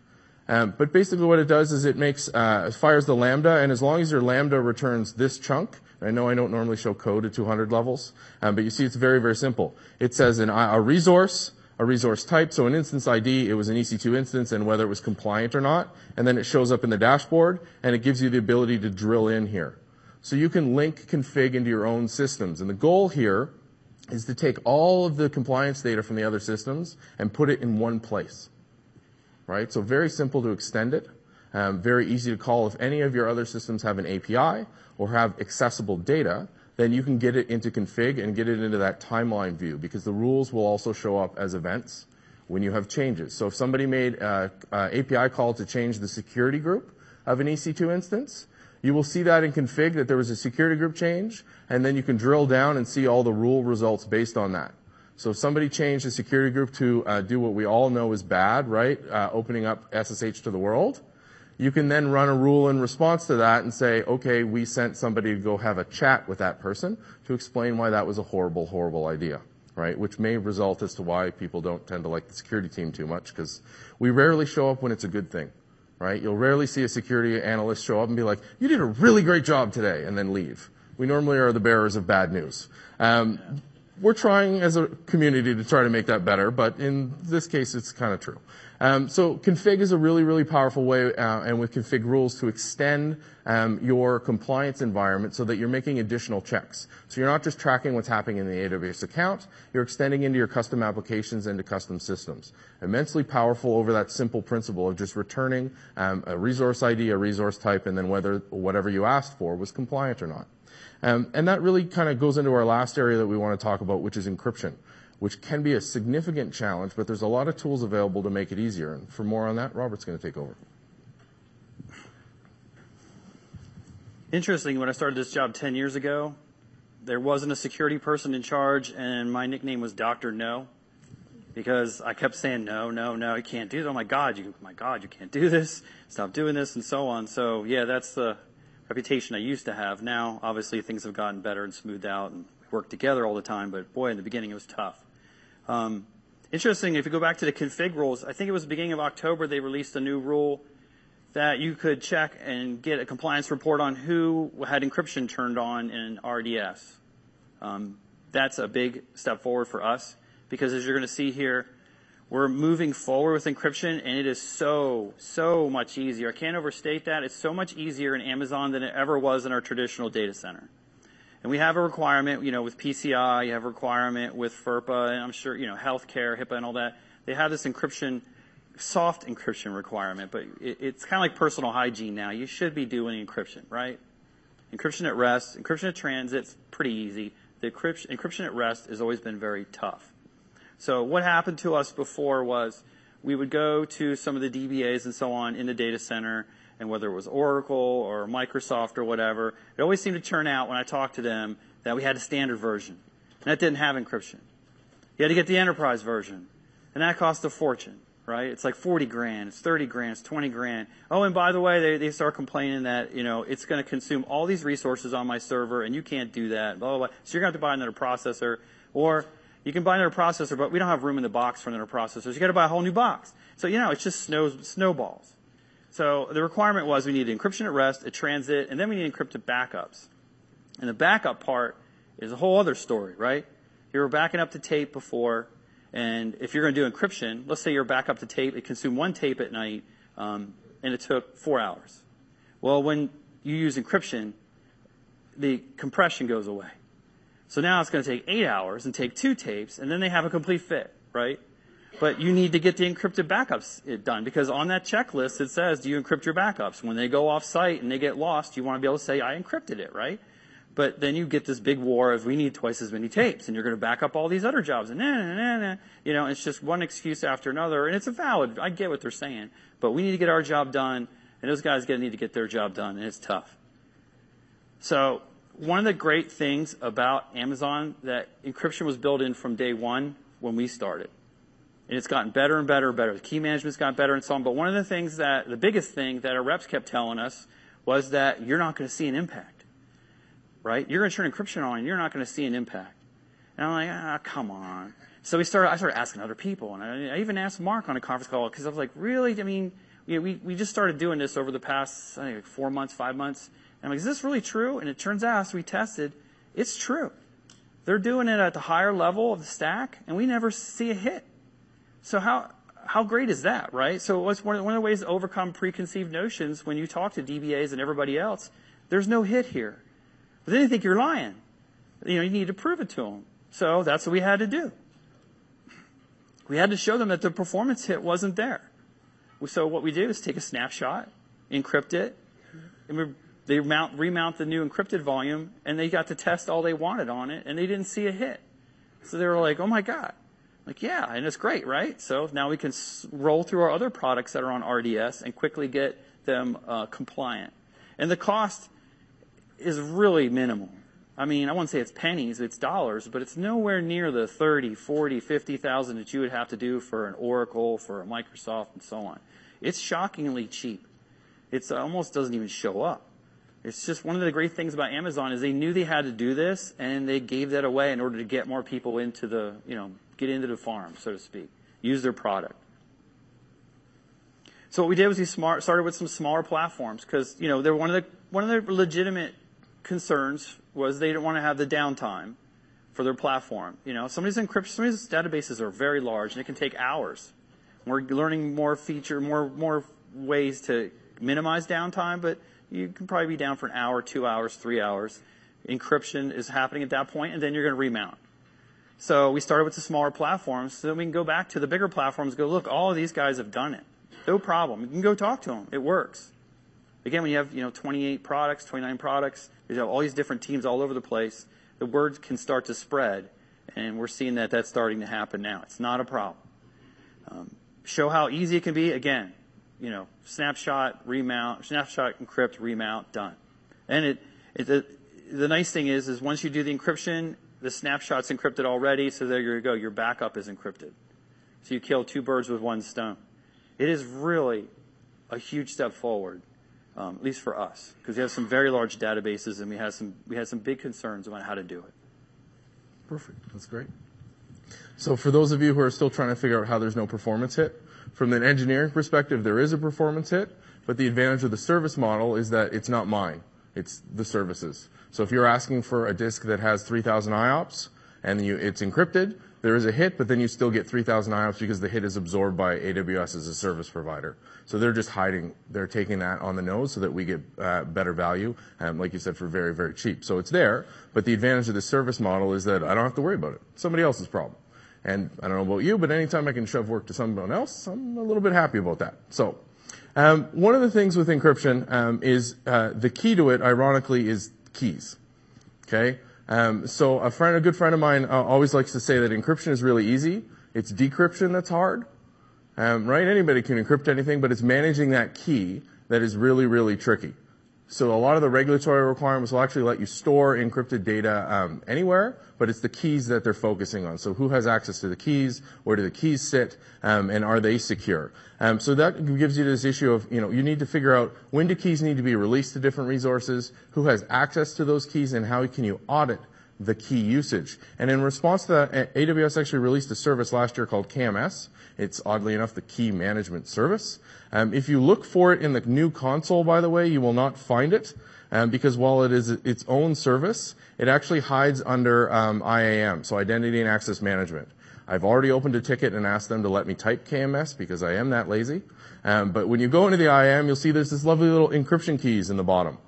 Um, but basically what it does is it makes, uh, fires the lambda, and as long as your lambda returns this chunk, I know I don't normally show code at 200 levels, um, but you see it's very, very simple. It says an, a resource, a resource type, so an instance ID, it was an EC2 instance and whether it was compliant or not, and then it shows up in the dashboard, and it gives you the ability to drill in here. So you can link config into your own systems, and the goal here is to take all of the compliance data from the other systems and put it in one place right? So very simple to extend it. Um, very easy to call if any of your other systems have an API or have accessible data, then you can get it into config and get it into that timeline view because the rules will also show up as events when you have changes. So if somebody made an API call to change the security group of an EC2 instance, you will see that in config that there was a security group change, and then you can drill down and see all the rule results based on that. So if somebody changed the security group to uh, do what we all know is bad, right? Uh, opening up SSH to the world, you can then run a rule in response to that and say, okay, we sent somebody to go have a chat with that person to explain why that was a horrible, horrible idea. right? Which may result as to why people don't tend to like the security team too much because we rarely show up when it's a good thing, right? You'll rarely see a security analyst show up and be like, you did a really great job today and then leave. We normally are the bearers of bad news. Um, we're trying as a community to try to make that better, but in this case, it's kind of true. Um, so config is a really, really powerful way, uh, and with config rules to extend um, your compliance environment so that you're making additional checks. So you're not just tracking what's happening in the AWS account, you're extending into your custom applications and to custom systems. Immensely powerful over that simple principle of just returning um, a resource ID, a resource type, and then whether whatever you asked for was compliant or not. Um, and that really kind of goes into our last area that we want to talk about, which is encryption which can be a significant challenge, but there's a lot of tools available to make it easier. And for more on that, Robert's going to take over. Interesting, when I started this job 10 years ago, there wasn't a security person in charge, and my nickname was Dr. No because I kept saying no, no, no, you can't do that. Oh my God, you, my God, you can't do this. Stop doing this, and so on. So yeah, that's the reputation I used to have. Now, obviously, things have gotten better and smoothed out, and we work together all the time. But boy, in the beginning, it was tough. Um, interesting, if you go back to the config rules, I think it was the beginning of October they released a new rule that you could check and get a compliance report on who had encryption turned on in RDS. Um, that's a big step forward for us because as you're going to see here, we're moving forward with encryption and it is so, so much easier. I can't overstate that. It's so much easier in Amazon than it ever was in our traditional data center. And we have a requirement, you know, with PCI, you have a requirement with FERPA, and I'm sure, you know, healthcare, HIPAA and all that. They have this encryption, soft encryption requirement, but it, it's kind of like personal hygiene now. You should be doing encryption, right? Encryption at rest, encryption at transit's pretty easy. The encryption at rest has always been very tough. So what happened to us before was we would go to some of the DBAs and so on in the data center, and whether it was Oracle or Microsoft or whatever, it always seemed to turn out when I talked to them that we had a standard version. And that didn't have encryption. You had to get the enterprise version. And that cost a fortune, right? It's like 40 grand, it's 30 grand, it's 20 grand. Oh, and by the way, they, they start complaining that, you know, it's going to consume all these resources on my server and you can't do that, blah, blah, blah. So you're going to have to buy another processor. Or you can buy another processor, but we don't have room in the box for another processor. So you got to buy a whole new box. So, you know, it's just snow, snowballs. So the requirement was we need encryption at rest, at transit, and then we need encrypted backups. And the backup part is a whole other story, right? You were backing up to tape before, and if you're going to do encryption, let's say you're back up to tape, it consumed one tape at night, um, and it took four hours. Well, when you use encryption, the compression goes away. So now it's going to take eight hours and take two tapes, and then they have a complete fit, right? But you need to get the encrypted backups eh, done because on that checklist it says, do you encrypt your backups? When they go off site and they get lost, you want to be able to say, I encrypted it, right? But then you get this big war of we need twice as many tapes and you're going to back up all these other jobs and nah, nah, nah, nah. You know, it's just one excuse after another and it's a valid, I get what they're saying, but we need to get our job done and those guys need to get their job done and it's tough. So one of the great things about Amazon that encryption was built in from day one when we started and it's gotten better and better and better. The key management's gotten better and so on. But one of the things that, the biggest thing that our reps kept telling us was that you're not going to see an impact. Right? You're going to turn encryption on and you're not going to see an impact. And I'm like, ah, come on. So we started, I started asking other people. And I, I even asked Mark on a conference call because I was like, really? I mean, you know, we, we just started doing this over the past, I think, like four months, five months. I'm like, is this really true? And it turns out, as we tested, it's true. They're doing it at the higher level of the stack, and we never see a hit. So how, how great is that, right? So what's one one of the ways to overcome preconceived notions when you talk to DBAs and everybody else? There's no hit here. But then they think you're lying. You know, you need to prove it to them. So that's what we had to do. We had to show them that the performance hit wasn't there. So what we did is take a snapshot, encrypt it, and we, they mount, remount the new encrypted volume, and they got to test all they wanted on it, and they didn't see a hit. So they were like, oh my God. Like, yeah, and it's great, right? So now we can roll through our other products that are on RDS and quickly get them uh, compliant. And the cost is really minimal. I mean, I wouldn't say it's pennies, it's dollars, but it's nowhere near the 30, 40, 50,000 that you would have to do for an Oracle, for a Microsoft, and so on. It's shockingly cheap. It almost doesn't even show up. It's just one of the great things about Amazon is they knew they had to do this, and they gave that away in order to get more people into the, you know, get into the farm, so to speak, use their product. So what we did was we smart, started with some smaller platforms because, you know, they're one of the, one of the legitimate concerns was they didn't want to have the downtime for their platform. You know, some of these encryption, some of these databases are very large and it can take hours. We're learning more feature, more, more ways to minimize downtime, but you can probably be down for an hour, two hours, three hours. Encryption is happening at that point, and then you're going to remount. So we started with the smaller platforms, so then we can go back to the bigger platforms. Go look, all of these guys have done it, no problem. You can go talk to them; it works. Again, when you have you know 28 products, 29 products, you have all these different teams all over the place. The word can start to spread, and we're seeing that that's starting to happen now. It's not a problem. Um, show how easy it can be. Again, you know, snapshot, remount, snapshot, encrypt, remount, done. And it, it the, the nice thing is, is once you do the encryption, the snapshot's encrypted already, so there you go. Your backup is encrypted. So you kill two birds with one stone. It is really a huge step forward, um, at least for us, because we have some very large databases and we have some we had some big concerns about how to do it. Perfect. That's great. So for those of you who are still trying to figure out how there's no performance hit, from an engineering perspective, there is a performance hit, but the advantage of the service model is that it's not mine. It's the services. So if you're asking for a disk that has 3,000 IOPS and you, it's encrypted, there is a hit, but then you still get 3,000 IOPS because the hit is absorbed by AWS as a service provider. So they're just hiding, they're taking that on the nose so that we get uh, better value, um, like you said, for very, very cheap. So it's there, but the advantage of the service model is that I don't have to worry about it. Somebody else's problem. And I don't know about you, but anytime I can shove work to someone else, I'm a little bit happy about that. So, um, one of the things with encryption um, is uh, the key to it, ironically, is keys. Okay. Um, so a friend, a good friend of mine, uh, always likes to say that encryption is really easy. It's decryption that's hard. Um, right? Anybody can encrypt anything, but it's managing that key that is really, really tricky. So a lot of the regulatory requirements will actually let you store encrypted data um, anywhere, but it's the keys that they're focusing on. So who has access to the keys? Where do the keys sit? Um, and are they secure? Um, so that gives you this issue of, you know, you need to figure out when do keys need to be released to different resources? Who has access to those keys? And how can you audit the key usage. And in response to that, AWS actually released a service last year called KMS. It's oddly enough the key management service. Um, if you look for it in the new console, by the way, you will not find it. Um, because while it is its own service, it actually hides under um, IAM, so Identity and Access Management. I've already opened a ticket and asked them to let me type KMS because I am that lazy. Um, but when you go into the IAM, you'll see there's this lovely little encryption keys in the bottom.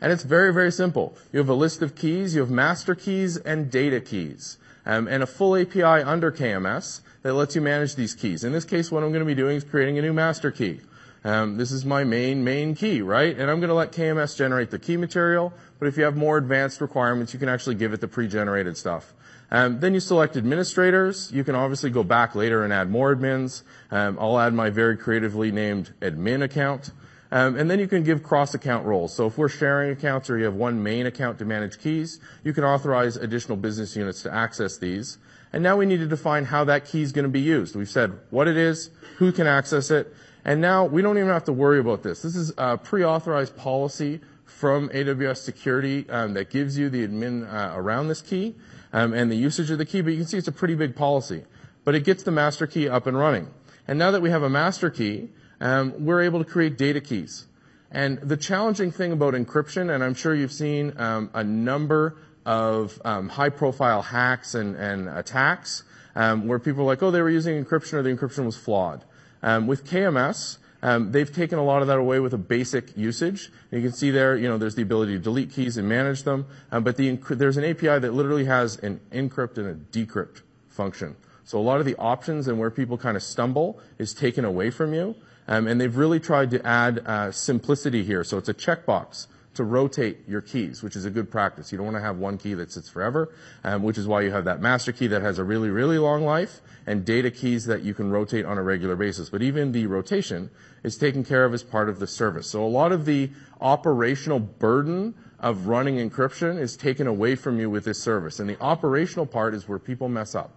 And it's very, very simple. You have a list of keys, you have master keys and data keys, um, and a full API under KMS that lets you manage these keys. In this case, what I'm going to be doing is creating a new master key. Um, this is my main, main key, right? And I'm going to let KMS generate the key material, but if you have more advanced requirements, you can actually give it the pre-generated stuff. Um, then you select administrators. You can obviously go back later and add more admins. Um, I'll add my very creatively named admin account. Um, and then you can give cross-account roles. So if we're sharing accounts or you have one main account to manage keys, you can authorize additional business units to access these. And now we need to define how that key is going to be used. We've said what it is, who can access it, and now we don't even have to worry about this. This is a pre-authorized policy from AWS Security um, that gives you the admin uh, around this key um, and the usage of the key. But you can see it's a pretty big policy. But it gets the master key up and running. And now that we have a master key, um, we're able to create data keys. And the challenging thing about encryption, and I'm sure you've seen um, a number of um, high-profile hacks and, and attacks um, where people are like, oh, they were using encryption or the encryption was flawed. Um, with KMS, um, they've taken a lot of that away with a basic usage. And you can see there, you know, there's the ability to delete keys and manage them, um, but the, there's an API that literally has an encrypt and a decrypt function. So a lot of the options and where people kind of stumble is taken away from you. Um, and they've really tried to add uh, simplicity here. So it's a checkbox to rotate your keys, which is a good practice. You don't want to have one key that sits forever, um, which is why you have that master key that has a really, really long life and data keys that you can rotate on a regular basis. But even the rotation is taken care of as part of the service. So a lot of the operational burden of running encryption is taken away from you with this service. And the operational part is where people mess up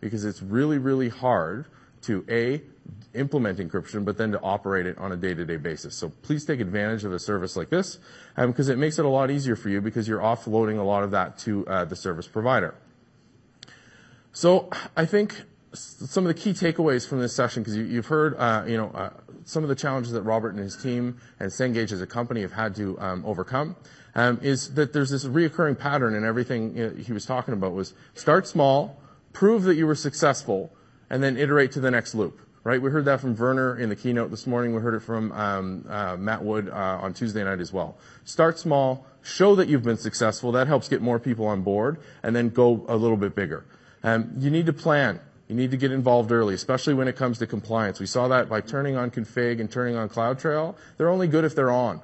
because it's really, really hard to A, implement encryption, but then to operate it on a day-to-day basis. So please take advantage of a service like this because um, it makes it a lot easier for you because you're offloading a lot of that to uh, the service provider. So I think some of the key takeaways from this session, because you, have heard, uh, you know, uh, some of the challenges that Robert and his team and Cengage as a company have had to um, overcome, um, is that there's this reoccurring pattern in everything he was talking about was start small, prove that you were successful, and then iterate to the next loop. Right? We heard that from Werner in the keynote this morning. We heard it from um, uh, Matt Wood uh, on Tuesday night as well. Start small, show that you've been successful. That helps get more people on board, and then go a little bit bigger. Um, you need to plan. You need to get involved early, especially when it comes to compliance. We saw that by turning on config and turning on CloudTrail. They're only good if they're on.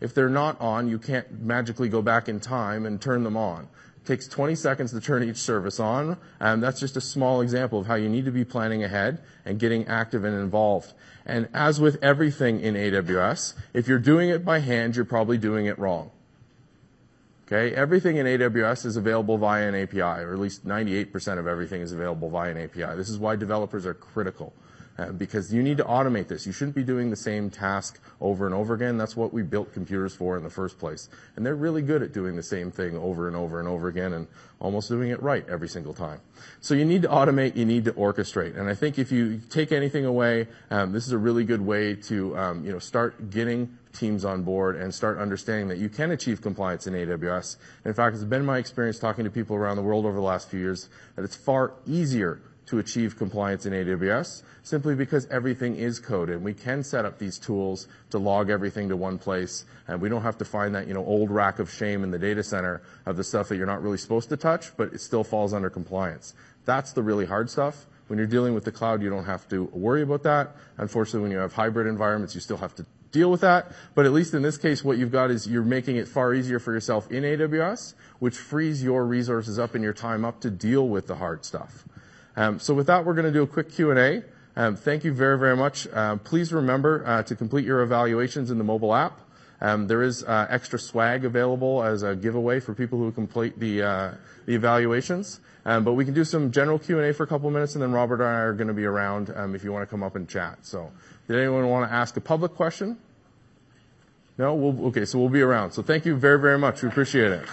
If they're not on, you can't magically go back in time and turn them on. Takes 20 seconds to turn each service on, and that's just a small example of how you need to be planning ahead and getting active and involved. And as with everything in AWS, if you're doing it by hand, you're probably doing it wrong. Okay, everything in AWS is available via an API, or at least 98% of everything is available via an API. This is why developers are critical. Uh, because you need to automate this. You shouldn't be doing the same task over and over again. That's what we built computers for in the first place. And they're really good at doing the same thing over and over and over again and almost doing it right every single time. So you need to automate, you need to orchestrate. And I think if you take anything away, um, this is a really good way to, um, you know, start getting teams on board and start understanding that you can achieve compliance in AWS. In fact, it's been my experience talking to people around the world over the last few years that it's far easier to achieve compliance in AWS simply because everything is coded. We can set up these tools to log everything to one place, and we don't have to find that, you know, old rack of shame in the data center of the stuff that you're not really supposed to touch, but it still falls under compliance. That's the really hard stuff. When you're dealing with the cloud, you don't have to worry about that. Unfortunately, when you have hybrid environments, you still have to deal with that. But at least in this case, what you've got is you're making it far easier for yourself in AWS, which frees your resources up and your time up to deal with the hard stuff. Um, so with that, we're going to do a quick Q&A. Um, thank you very, very much. Um, please remember uh, to complete your evaluations in the mobile app. There is uh, extra swag available as a giveaway for people who complete the, uh, evaluations. But we can do some general Q&A for a couple of minutes, and then Robert and I are going to be around if you want to come up and chat. So did anyone want to ask a public question? No? Okay, so we'll be around. So thank you very, very much. We appreciate it.